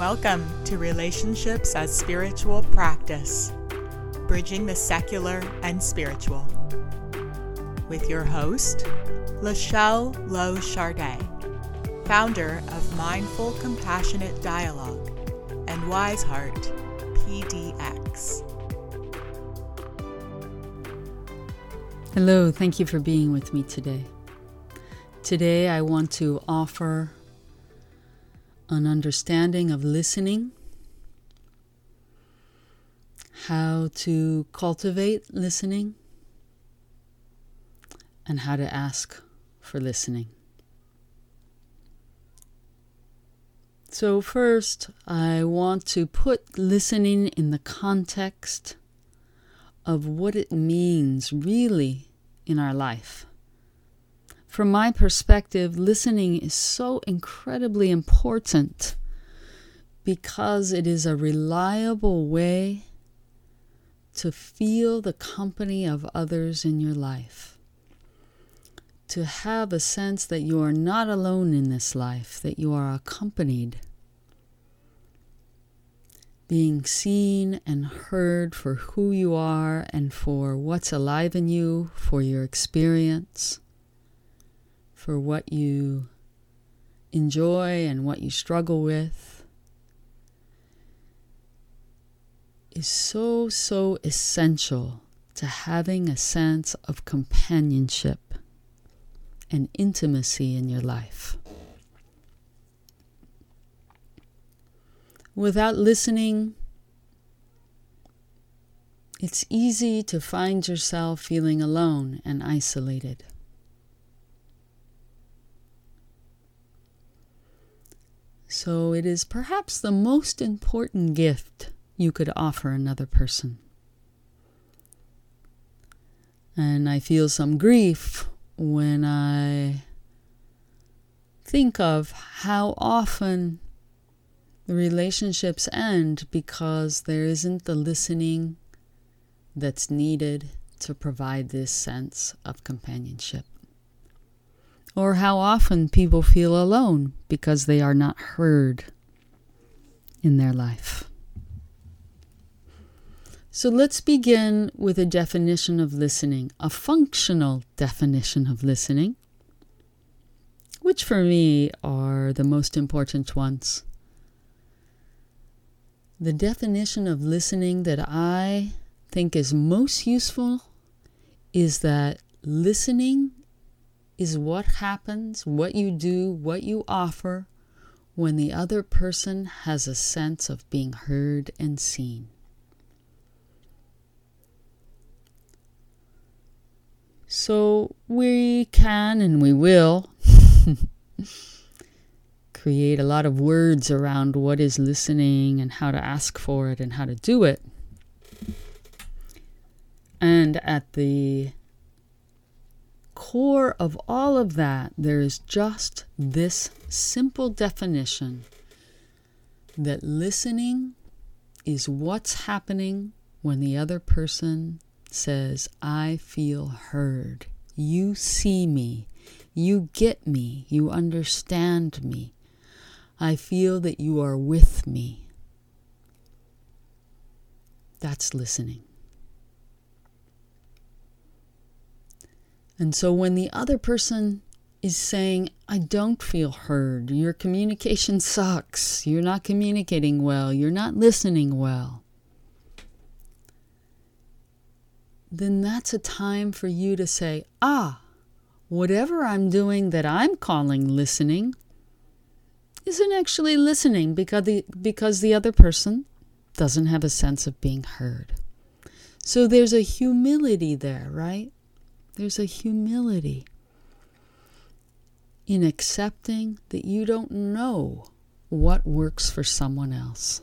Welcome to Relationships as Spiritual Practice, bridging the secular and spiritual. With your host, LaShelle Lowe Charde, founder of Mindful Compassionate Dialogue and Wise Heart PDX. Hello, thank you for being with me today. Today, I want to offer an understanding of listening, how to cultivate listening, and how to ask for listening. So, first, I want to put listening in the context of what it means really in our life. From my perspective, listening is so incredibly important because it is a reliable way to feel the company of others in your life. To have a sense that you are not alone in this life, that you are accompanied. Being seen and heard for who you are and for what's alive in you, for your experience for what you enjoy and what you struggle with is so, so essential to having a sense of companionship and intimacy in your life. Without listening, it's easy to find yourself feeling alone and isolated. So it is perhaps the most important gift you could offer another person. And I feel some grief when I think of how often the relationships end because there isn't the listening that's needed to provide this sense of companionship or how often people feel alone because they are not heard in their life. So let's begin with a definition of listening, a functional definition of listening, which for me are the most important ones. The definition of listening that I think is most useful is that listening is what happens, what you do, what you offer when the other person has a sense of being heard and seen. So we can and we will create a lot of words around what is listening and how to ask for it and how to do it. And at the core of all of that, there is just this simple definition that listening is what's happening when the other person says, I feel heard. You see me. You get me. You understand me. I feel that you are with me. That's listening. And so when the other person is saying, I don't feel heard, your communication sucks, you're not communicating well, you're not listening well, then that's a time for you to say, ah, whatever I'm doing that I'm calling listening isn't actually listening because the, because the other person doesn't have a sense of being heard. So there's a humility there, right? There's a humility in accepting that you don't know what works for someone else.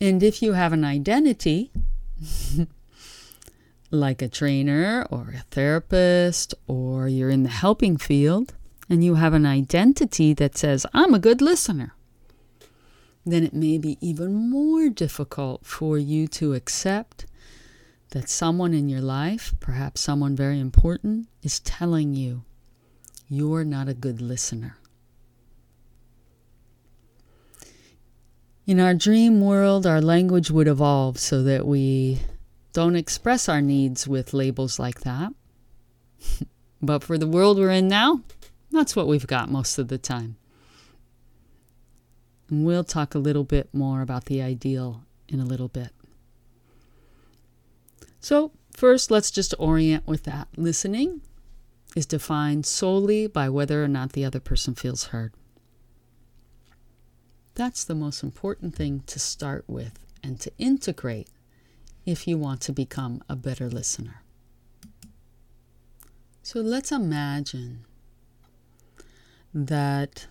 And if you have an identity, like a trainer or a therapist, or you're in the helping field, and you have an identity that says, I'm a good listener, then it may be even more difficult for you to accept that someone in your life, perhaps someone very important, is telling you you're not a good listener. In our dream world, our language would evolve so that we don't express our needs with labels like that. but for the world we're in now, that's what we've got most of the time. And we'll talk a little bit more about the ideal in a little bit. So, first, let's just orient with that. Listening is defined solely by whether or not the other person feels heard. That's the most important thing to start with and to integrate if you want to become a better listener. So let's imagine that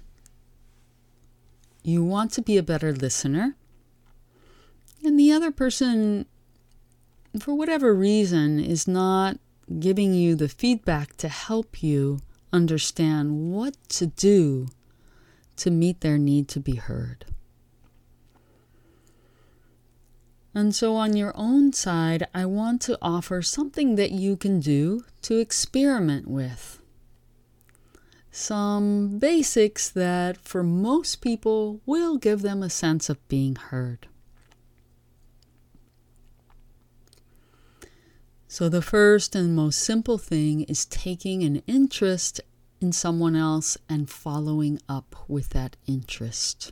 you want to be a better listener, and the other person, for whatever reason, is not giving you the feedback to help you understand what to do to meet their need to be heard. And so, on your own side, I want to offer something that you can do to experiment with some basics that for most people will give them a sense of being heard. So, the first and most simple thing is taking an interest in someone else and following up with that interest.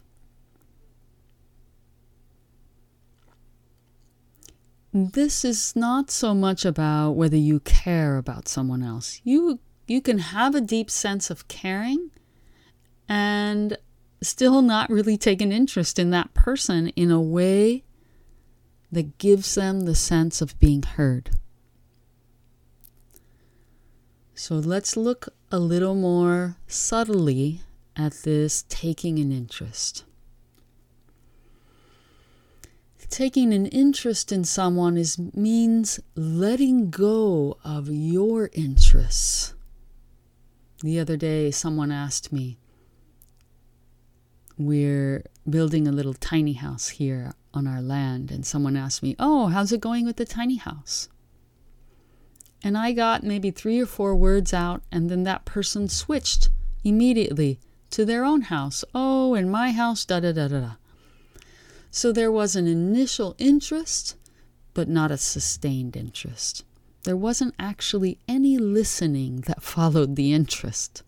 This is not so much about whether you care about someone else. You you can have a deep sense of caring and still not really take an interest in that person in a way that gives them the sense of being heard. So let's look a little more subtly at this taking an interest. Taking an interest in someone is means letting go of your interests the other day, someone asked me, We're building a little tiny house here on our land, and someone asked me, Oh, how's it going with the tiny house? And I got maybe three or four words out, and then that person switched immediately to their own house. Oh, in my house, da da da da da. So there was an initial interest, but not a sustained interest. There wasn't actually any listening that followed the interest.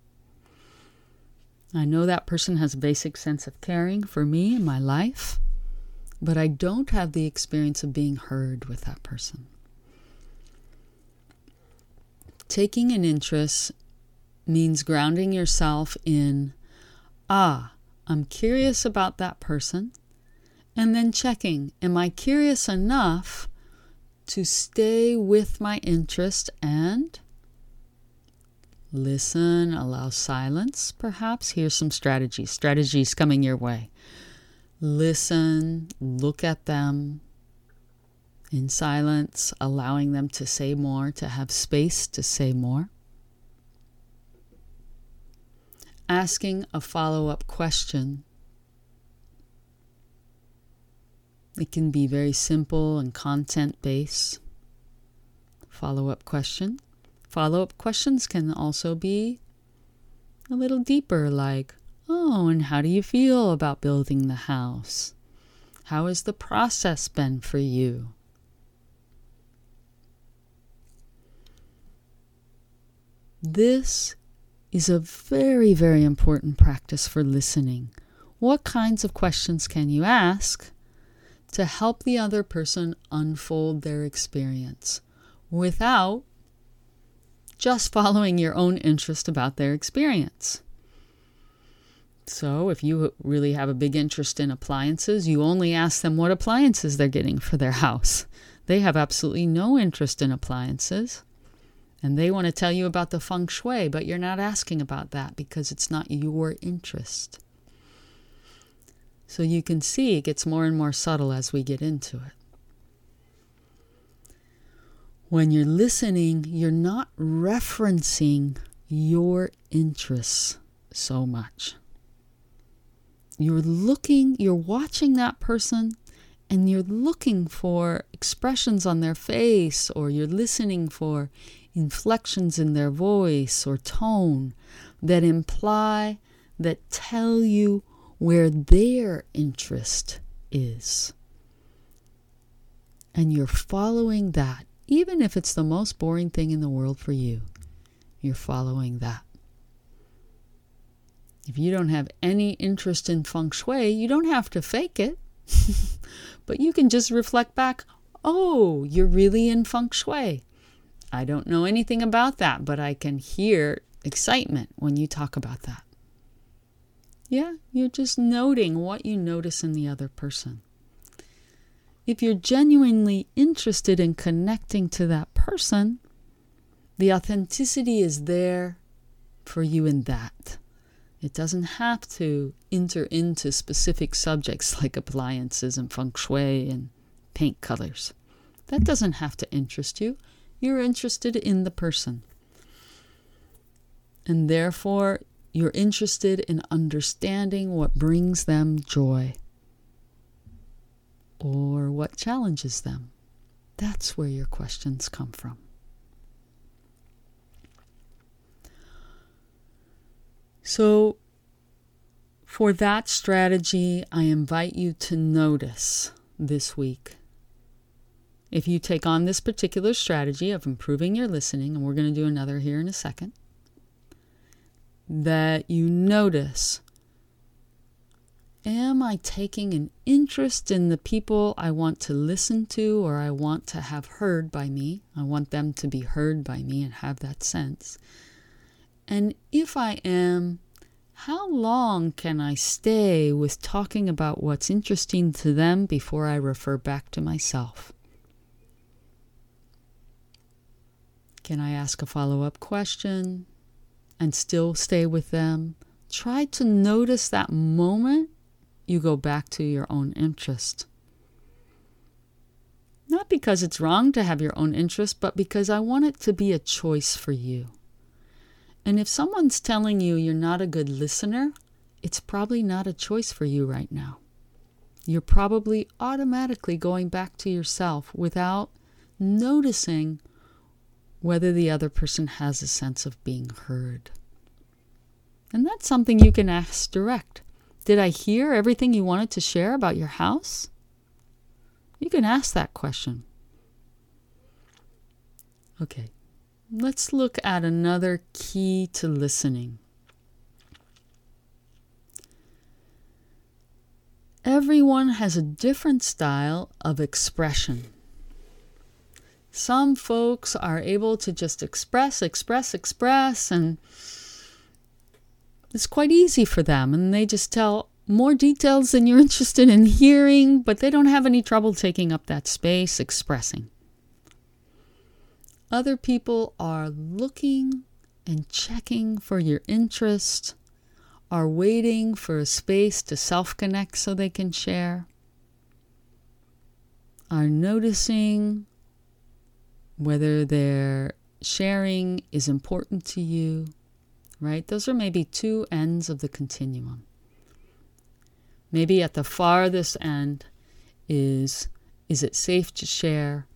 I know that person has a basic sense of caring for me and my life, but I don't have the experience of being heard with that person. Taking an interest means grounding yourself in, ah, I'm curious about that person, and then checking, am I curious enough to stay with my interest and listen, allow silence, perhaps. Here's some strategies. Strategies coming your way. Listen, look at them in silence, allowing them to say more, to have space to say more. Asking a follow up question It can be very simple and content based. Follow up question. Follow up questions can also be a little deeper, like, Oh, and how do you feel about building the house? How has the process been for you? This is a very, very important practice for listening. What kinds of questions can you ask to help the other person unfold their experience without just following your own interest about their experience. So, if you really have a big interest in appliances, you only ask them what appliances they're getting for their house. They have absolutely no interest in appliances. And they want to tell you about the feng shui, but you're not asking about that because it's not your interest. So you can see it gets more and more subtle as we get into it. When you're listening, you're not referencing your interests so much. You're looking, you're watching that person, and you're looking for expressions on their face, or you're listening for inflections in their voice or tone that imply, that tell you where their interest is. And you're following that, even if it's the most boring thing in the world for you, you're following that. If you don't have any interest in feng shui, you don't have to fake it. but you can just reflect back oh, you're really in feng shui. I don't know anything about that, but I can hear excitement when you talk about that. Yeah, you're just noting what you notice in the other person. If you're genuinely interested in connecting to that person, the authenticity is there for you in that. It doesn't have to enter into specific subjects like appliances and feng shui and paint colors. That doesn't have to interest you. You're interested in the person. And therefore, you're interested in understanding what brings them joy or what challenges them. That's where your questions come from. So, for that strategy, I invite you to notice this week. If you take on this particular strategy of improving your listening, and we're going to do another here in a second, that you notice Am I taking an interest in the people I want to listen to or I want to have heard by me? I want them to be heard by me and have that sense. And if I am, how long can I stay with talking about what's interesting to them before I refer back to myself? Can I ask a follow up question and still stay with them? Try to notice that moment you go back to your own interest. Not because it's wrong to have your own interest, but because I want it to be a choice for you. And if someone's telling you you're not a good listener, it's probably not a choice for you right now. You're probably automatically going back to yourself without noticing whether the other person has a sense of being heard. And that's something you can ask direct. Did I hear everything you wanted to share about your house? You can ask that question. Okay. Let's look at another key to listening. Everyone has a different style of expression. Some folks are able to just express, express, express, and it's quite easy for them, and they just tell more details than you're interested in hearing, but they don't have any trouble taking up that space expressing. Other people are looking and checking for your interest, are waiting for a space to self connect so they can share, are noticing whether their sharing is important to you, right? Those are maybe two ends of the continuum. Maybe at the farthest end is is it safe to share?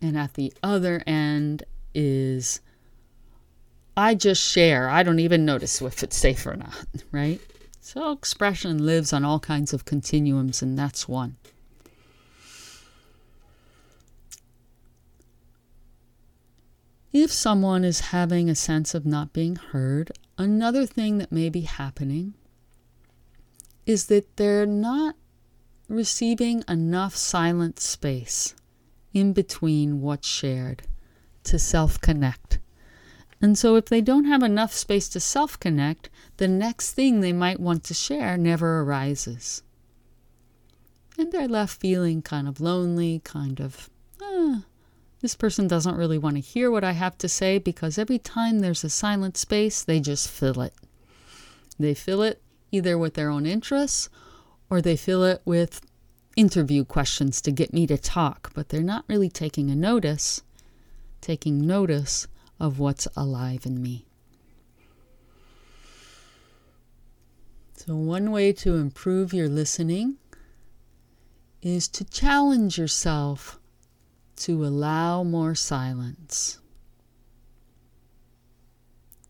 And at the other end is I just share. I don't even notice if it's safe or not, right? So expression lives on all kinds of continuums, and that's one. If someone is having a sense of not being heard, another thing that may be happening is that they're not receiving enough silent space in between what's shared to self connect. And so, if they don't have enough space to self connect, the next thing they might want to share never arises. And they're left feeling kind of lonely, kind of, ah, this person doesn't really want to hear what I have to say because every time there's a silent space, they just fill it. They fill it either with their own interests or they fill it with interview questions to get me to talk, but they're not really taking a notice, taking notice of what's alive in me. So, one way to improve your listening is to challenge yourself to allow more silence,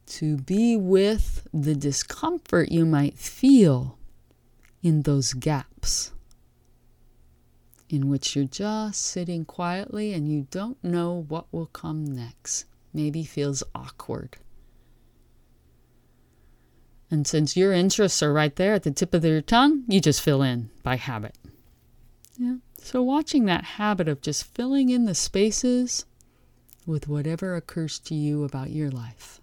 to be with the discomfort you might feel in those gaps in which you're just sitting quietly and you don't know what will come next. Maybe feels awkward. And since your interests are right there at the tip of your tongue, you just fill in by habit. Yeah. So watching that habit of just filling in the spaces with whatever occurs to you about your life.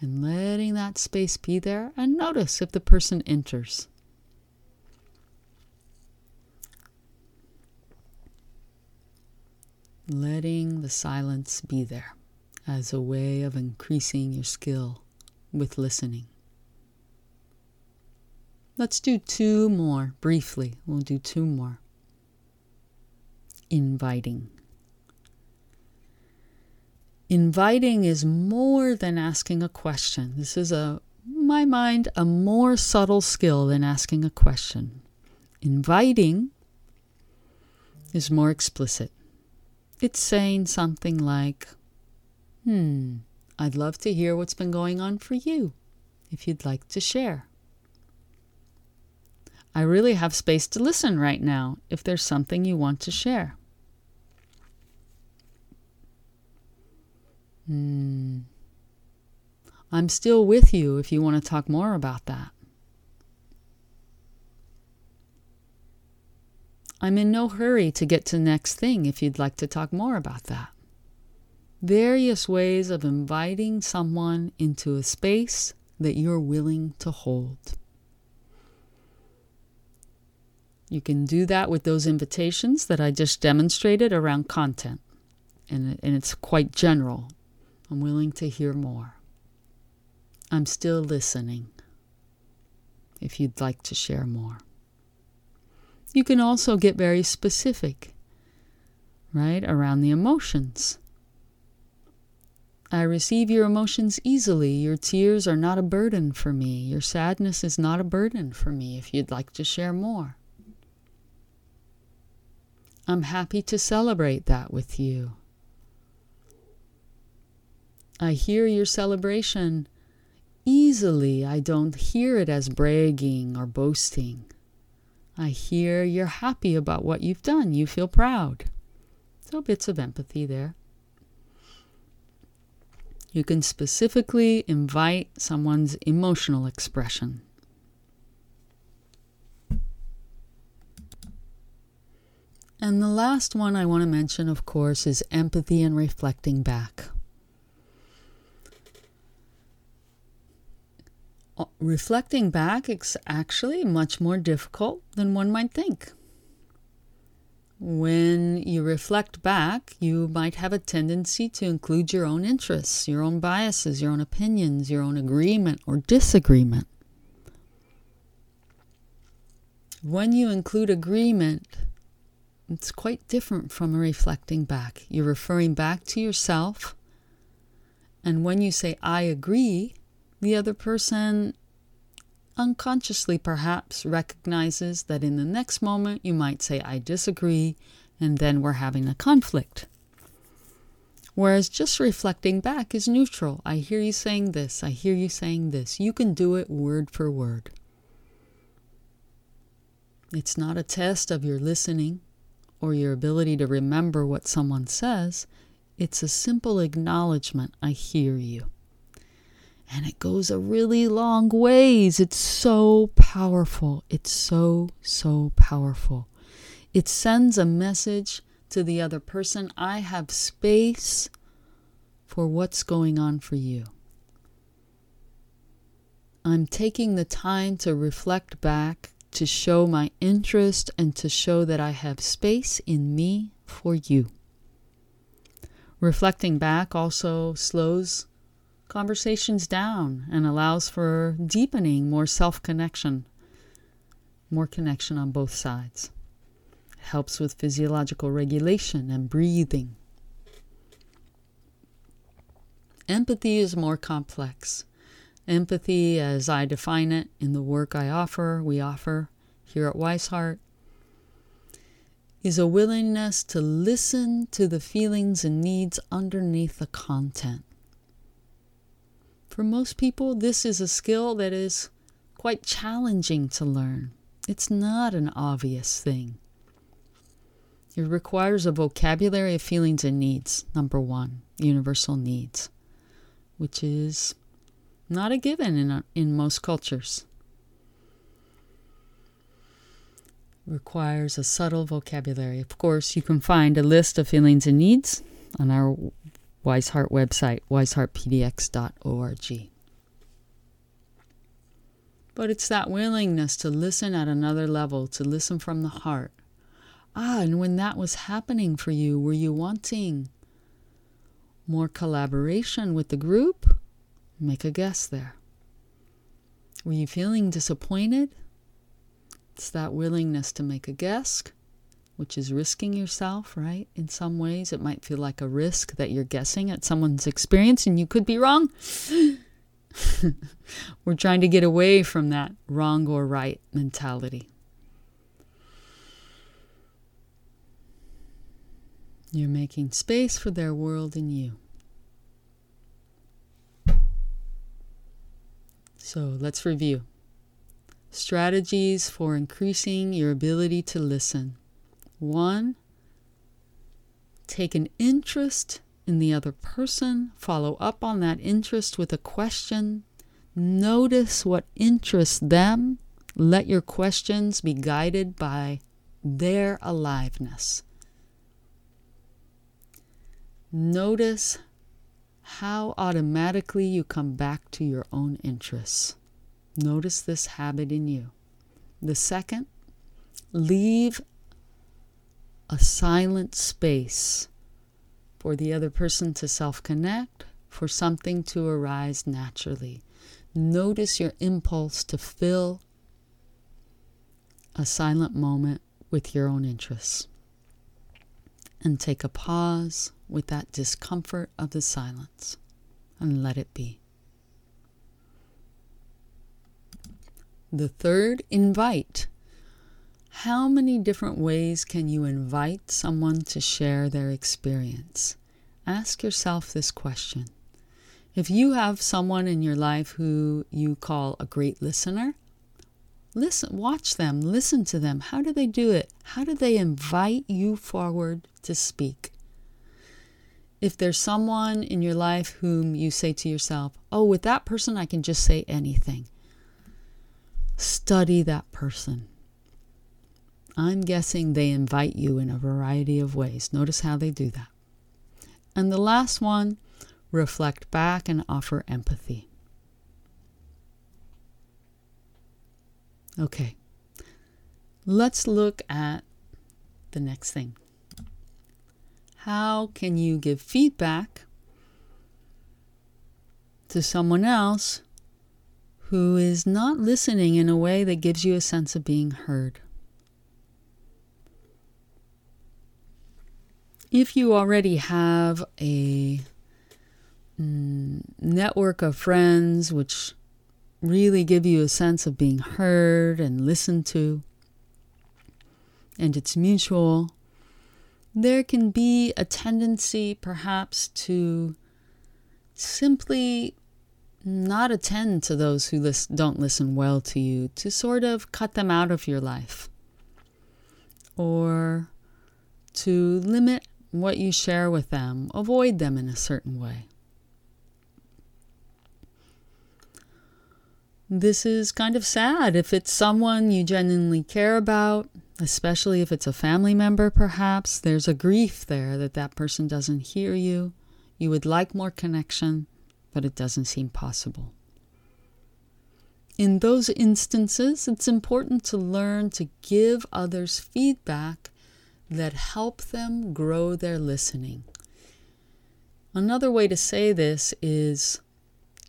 And letting that space be there and notice if the person enters. letting the silence be there as a way of increasing your skill with listening. Let's do two more briefly. We'll do two more. Inviting. Inviting is more than asking a question. This is a my mind a more subtle skill than asking a question. Inviting is more explicit. It's saying something like, Hmm, I'd love to hear what's been going on for you, if you'd like to share. I really have space to listen right now if there's something you want to share. Hmm. I'm still with you if you want to talk more about that. I'm in no hurry to get to next thing if you'd like to talk more about that. Various ways of inviting someone into a space that you're willing to hold. You can do that with those invitations that I just demonstrated around content. And, and it's quite general. I'm willing to hear more. I'm still listening if you'd like to share more. You can also get very specific, right, around the emotions. I receive your emotions easily. Your tears are not a burden for me. Your sadness is not a burden for me if you'd like to share more. I'm happy to celebrate that with you. I hear your celebration easily. I don't hear it as bragging or boasting. I hear you're happy about what you've done. You feel proud. So, bits of empathy there. You can specifically invite someone's emotional expression. And the last one I want to mention, of course, is empathy and reflecting back. Uh, reflecting back is actually much more difficult than one might think. When you reflect back, you might have a tendency to include your own interests, your own biases, your own opinions, your own agreement or disagreement. When you include agreement, it's quite different from reflecting back. You're referring back to yourself. And when you say, I agree, the other person unconsciously perhaps recognizes that in the next moment you might say, I disagree, and then we're having a conflict. Whereas just reflecting back is neutral. I hear you saying this, I hear you saying this. You can do it word for word. It's not a test of your listening, or your ability to remember what someone says, it's a simple acknowledgement I hear you. And it goes a really long ways. It's so powerful. It's so, so powerful. It sends a message to the other person I have space for what's going on for you. I'm taking the time to reflect back to show my interest and to show that I have space in me for you. Reflecting back also slows conversations down and allows for deepening more self connection, more connection on both sides. It helps with physiological regulation and breathing. Empathy is more complex. Empathy, as I define it in the work I offer, we offer here at Wise Heart, is a willingness to listen to the feelings and needs underneath the content. For most people, this is a skill that is quite challenging to learn. It's not an obvious thing. It requires a vocabulary of feelings and needs, number one, universal needs, which is not a given in, in most cultures. Requires a subtle vocabulary. Of course, you can find a list of feelings and needs on our Wise Heart website, wiseheartpdx.org. But it's that willingness to listen at another level, to listen from the heart. Ah, and when that was happening for you, were you wanting more collaboration with the group? Make a guess there. Were you feeling disappointed? It's that willingness to make a guess, which is risking yourself, right? In some ways, it might feel like a risk that you're guessing at someone's experience and you could be wrong. We're trying to get away from that wrong or right mentality. You're making space for their world in you. So let's review. Strategies for increasing your ability to listen. One, take an interest in the other person, follow up on that interest with a question, notice what interests them, let your questions be guided by their aliveness. Notice how automatically you come back to your own interests. Notice this habit in you. The second, leave a silent space for the other person to self connect, for something to arise naturally. Notice your impulse to fill a silent moment with your own interests. And take a pause with that discomfort of the silence and let it be. The third, invite. How many different ways can you invite someone to share their experience? Ask yourself this question. If you have someone in your life who you call a great listener, listen, watch them, listen to them. How do they do it? How do they invite you forward to speak? If there's someone in your life whom you say to yourself, oh, with that person, I can just say anything, study that person I'm guessing they invite you in a variety of ways. Notice how they do that. And the last one, reflect back and offer empathy. Okay, let's look at the next thing. How can you give feedback to someone else who is not listening in a way that gives you a sense of being heard? If you already have a mm, network of friends which really give you a sense of being heard and listened to, and it's mutual, there can be a tendency perhaps to simply not attend to those who don't listen well to you, to sort of cut them out of your life, or to limit what you share with them, avoid them in a certain way. This is kind of sad if it's someone you genuinely care about, especially if it's a family member, perhaps. There's a grief there that that person doesn't hear you. You would like more connection, but it doesn't seem possible. In those instances, it's important to learn to give others feedback that help them grow their listening. Another way to say this is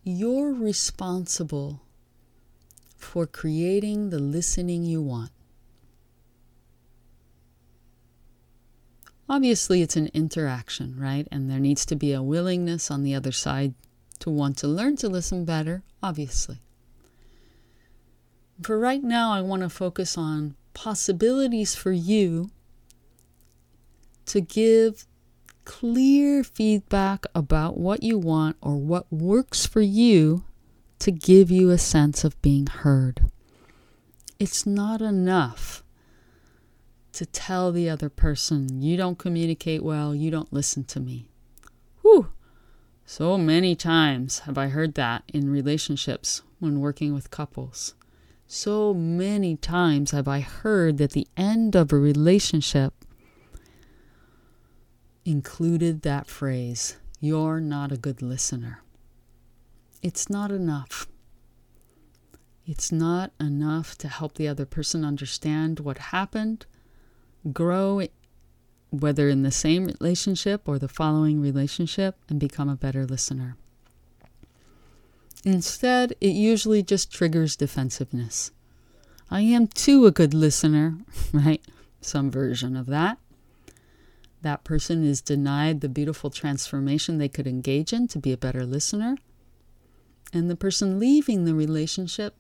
you're responsible for creating the listening you want. Obviously, it's an interaction, right? And there needs to be a willingness on the other side to want to learn to listen better, obviously. For right now, I want to focus on possibilities for you to give clear feedback about what you want or what works for you to give you a sense of being heard. It's not enough to tell the other person, you don't communicate well, you don't listen to me. Whew! So many times have I heard that in relationships when working with couples. So many times have I heard that the end of a relationship included that phrase, You're not a good listener. It's not enough. It's not enough to help the other person understand what happened, grow, whether in the same relationship or the following relationship, and become a better listener. Instead, it usually just triggers defensiveness. I am too a good listener, right? Some version of that. That person is denied the beautiful transformation they could engage in to be a better listener. And the person leaving the relationship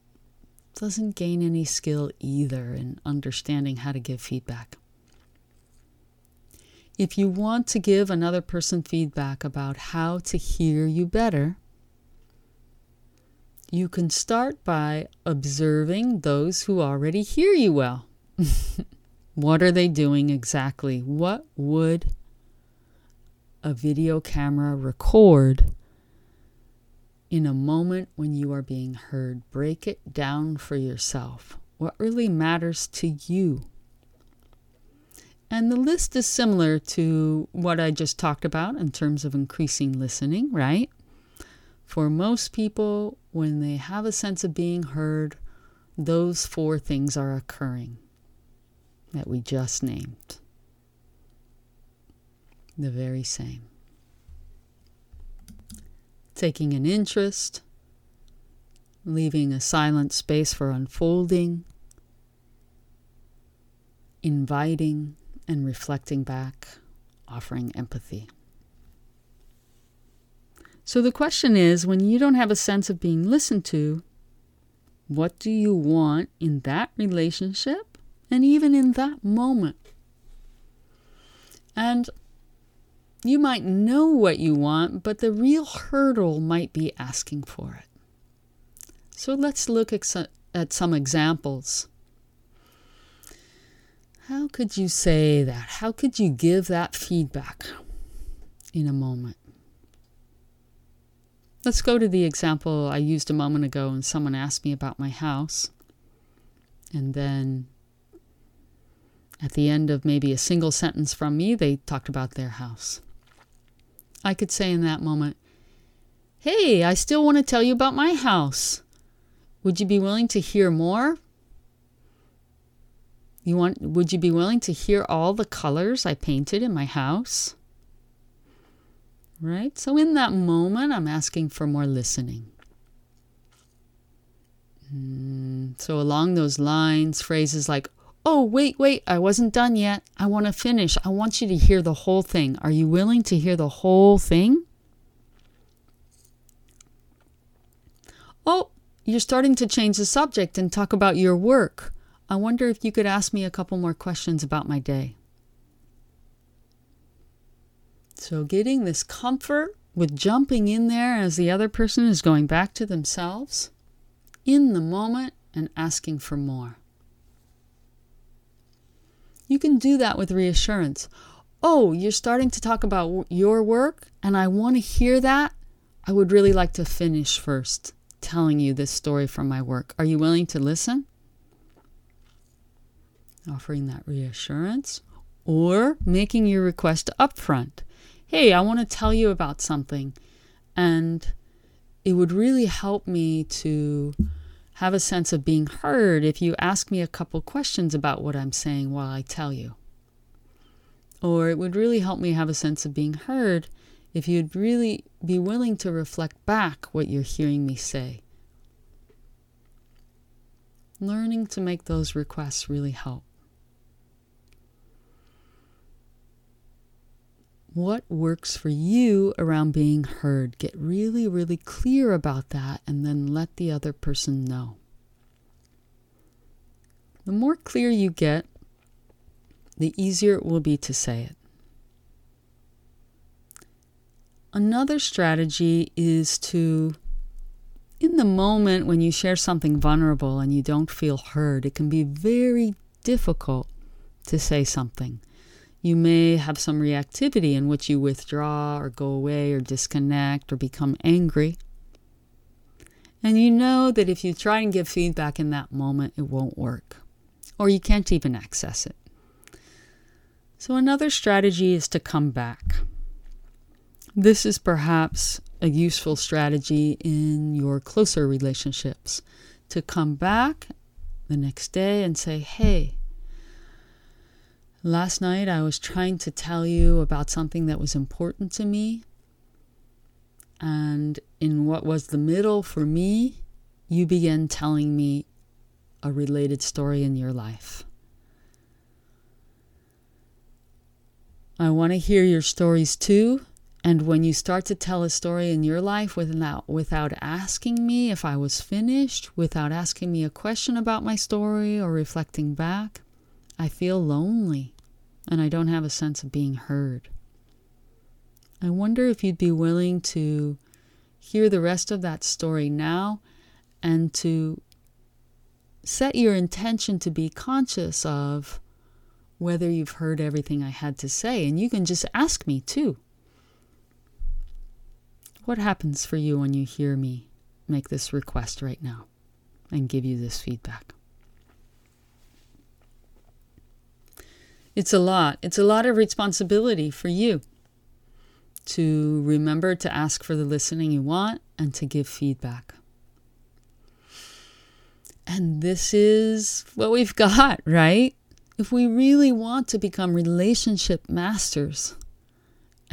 doesn't gain any skill either in understanding how to give feedback. If you want to give another person feedback about how to hear you better, you can start by observing those who already hear you well. what are they doing exactly? What would a video camera record in a moment when you are being heard? Break it down for yourself. What really matters to you? And the list is similar to what I just talked about in terms of increasing listening, right? For most people, when they have a sense of being heard, those four things are occurring that we just named. The very same. Taking an interest, leaving a silent space for unfolding, inviting and reflecting back, offering empathy. So the question is when you don't have a sense of being listened to, what do you want in that relationship and even in that moment? And you might know what you want, but the real hurdle might be asking for it. So let's look at some examples. How could you say that? How could you give that feedback in a moment? Let's go to the example I used a moment ago and someone asked me about my house. And then at the end of maybe a single sentence from me, they talked about their house. I could say in that moment, Hey, I still want to tell you about my house. Would you be willing to hear more? You want would you be willing to hear all the colors I painted in my house? right? So in that moment, I'm asking for more listening. Mm, so along those lines, phrases like, Oh, wait, wait, I wasn't done yet. I want to finish. I want you to hear the whole thing. Are you willing to hear the whole thing? Oh, you're starting to change the subject and talk about your work. I wonder if you could ask me a couple more questions about my day. So, getting this comfort with jumping in there as the other person is going back to themselves in the moment and asking for more. You can do that with reassurance. Oh, you're starting to talk about your work, and I want to hear that. I would really like to finish first telling you this story from my work. Are you willing to listen? Offering that reassurance or making your request upfront hey, I want to tell you about something. And it would really help me to have a sense of being heard if you ask me a couple questions about what I'm saying while I tell you. Or it would really help me have a sense of being heard if you'd really be willing to reflect back what you're hearing me say. Learning to make those requests really help. What works for you around being heard. Get really, really clear about that and then let the other person know. The more clear you get, the easier it will be to say it. Another strategy is to, in the moment when you share something vulnerable and you don't feel heard, it can be very difficult to say something. You may have some reactivity in which you withdraw or go away or disconnect or become angry. And you know that if you try and give feedback in that moment, it won't work, or you can't even access it. So, another strategy is to come back. This is perhaps a useful strategy in your closer relationships to come back the next day and say, Hey, last night I was trying to tell you about something that was important to me. And in what was the middle for me, you began telling me a related story in your life. I want to hear your stories too. And when you start to tell a story in your life without, without asking me if I was finished, without asking me a question about my story or reflecting back, I feel lonely and I don't have a sense of being heard. I wonder if you'd be willing to hear the rest of that story now and to set your intention to be conscious of whether you've heard everything I had to say. And you can just ask me too. What happens for you when you hear me make this request right now and give you this feedback? It's a lot. It's a lot of responsibility for you to remember to ask for the listening you want and to give feedback. And this is what we've got, right? If we really want to become relationship masters,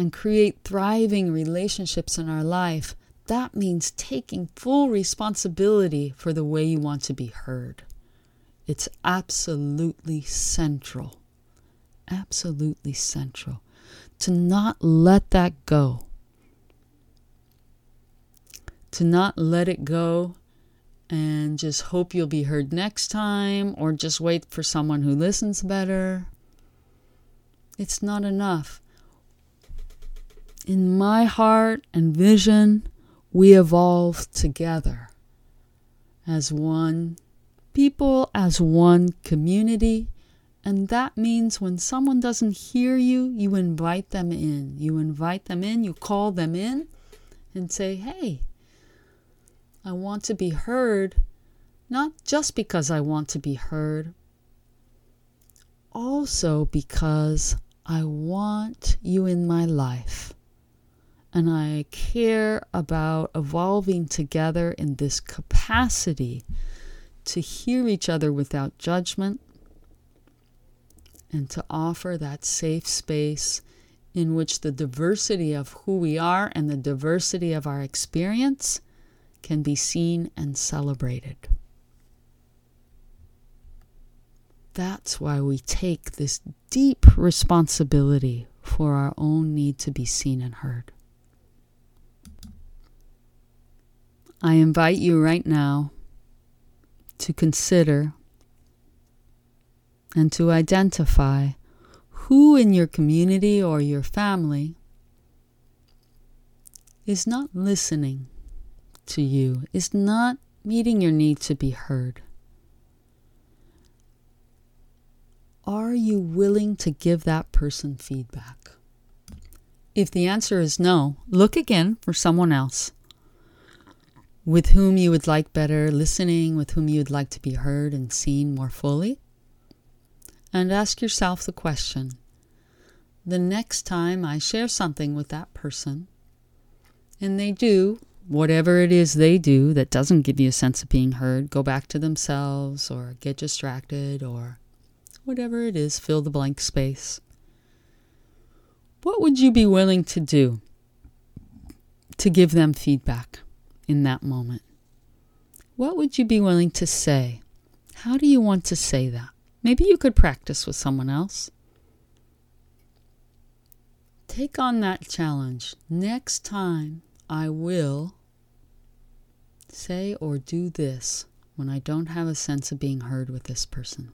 and create thriving relationships in our life, that means taking full responsibility for the way you want to be heard. It's absolutely central. Absolutely central. To not let that go. To not let it go and just hope you'll be heard next time or just wait for someone who listens better. It's not enough in my heart and vision, we evolve together as one people, as one community. And that means when someone doesn't hear you, you invite them in. You invite them in, you call them in and say, hey, I want to be heard, not just because I want to be heard, also because I want you in my life and I care about evolving together in this capacity to hear each other without judgment and to offer that safe space in which the diversity of who we are and the diversity of our experience can be seen and celebrated. That's why we take this deep responsibility for our own need to be seen and heard. I invite you right now to consider and to identify who in your community or your family is not listening to you, is not meeting your need to be heard. Are you willing to give that person feedback? If the answer is no, look again for someone else with whom you would like better listening, with whom you would like to be heard and seen more fully. And ask yourself the question the next time I share something with that person, and they do whatever it is they do that doesn't give you a sense of being heard, go back to themselves or get distracted or whatever it is, fill the blank space. What would you be willing to do to give them feedback? in that moment? What would you be willing to say? How do you want to say that? Maybe you could practice with someone else. Take on that challenge. Next time, I will say or do this when I don't have a sense of being heard with this person.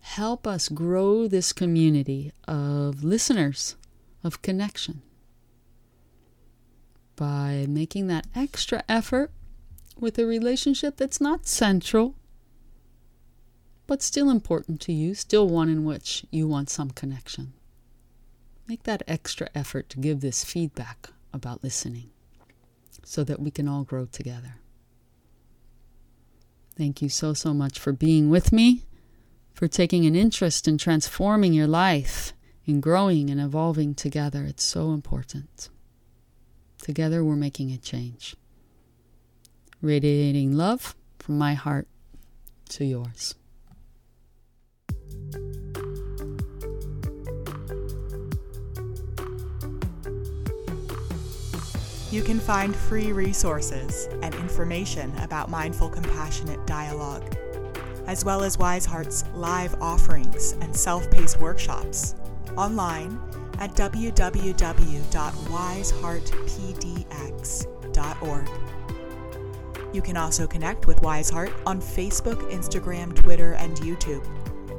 Help us grow this community of listeners, of connection by making that extra effort with a relationship that's not central, but still important to you, still one in which you want some connection. Make that extra effort to give this feedback about listening so that we can all grow together. Thank you so, so much for being with me, for taking an interest in transforming your life, in growing and evolving together. It's so important. Together, we're making a change. Radiating love from my heart to yours. You can find free resources and information about mindful, compassionate dialogue, as well as Wise Heart's live offerings and self paced workshops online at www.wiseheartpdx.org. You can also connect with Wise Heart on Facebook, Instagram, Twitter, and YouTube,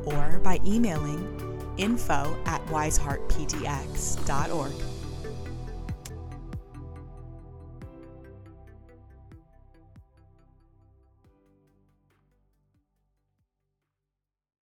or by emailing info at wiseheartpdx.org.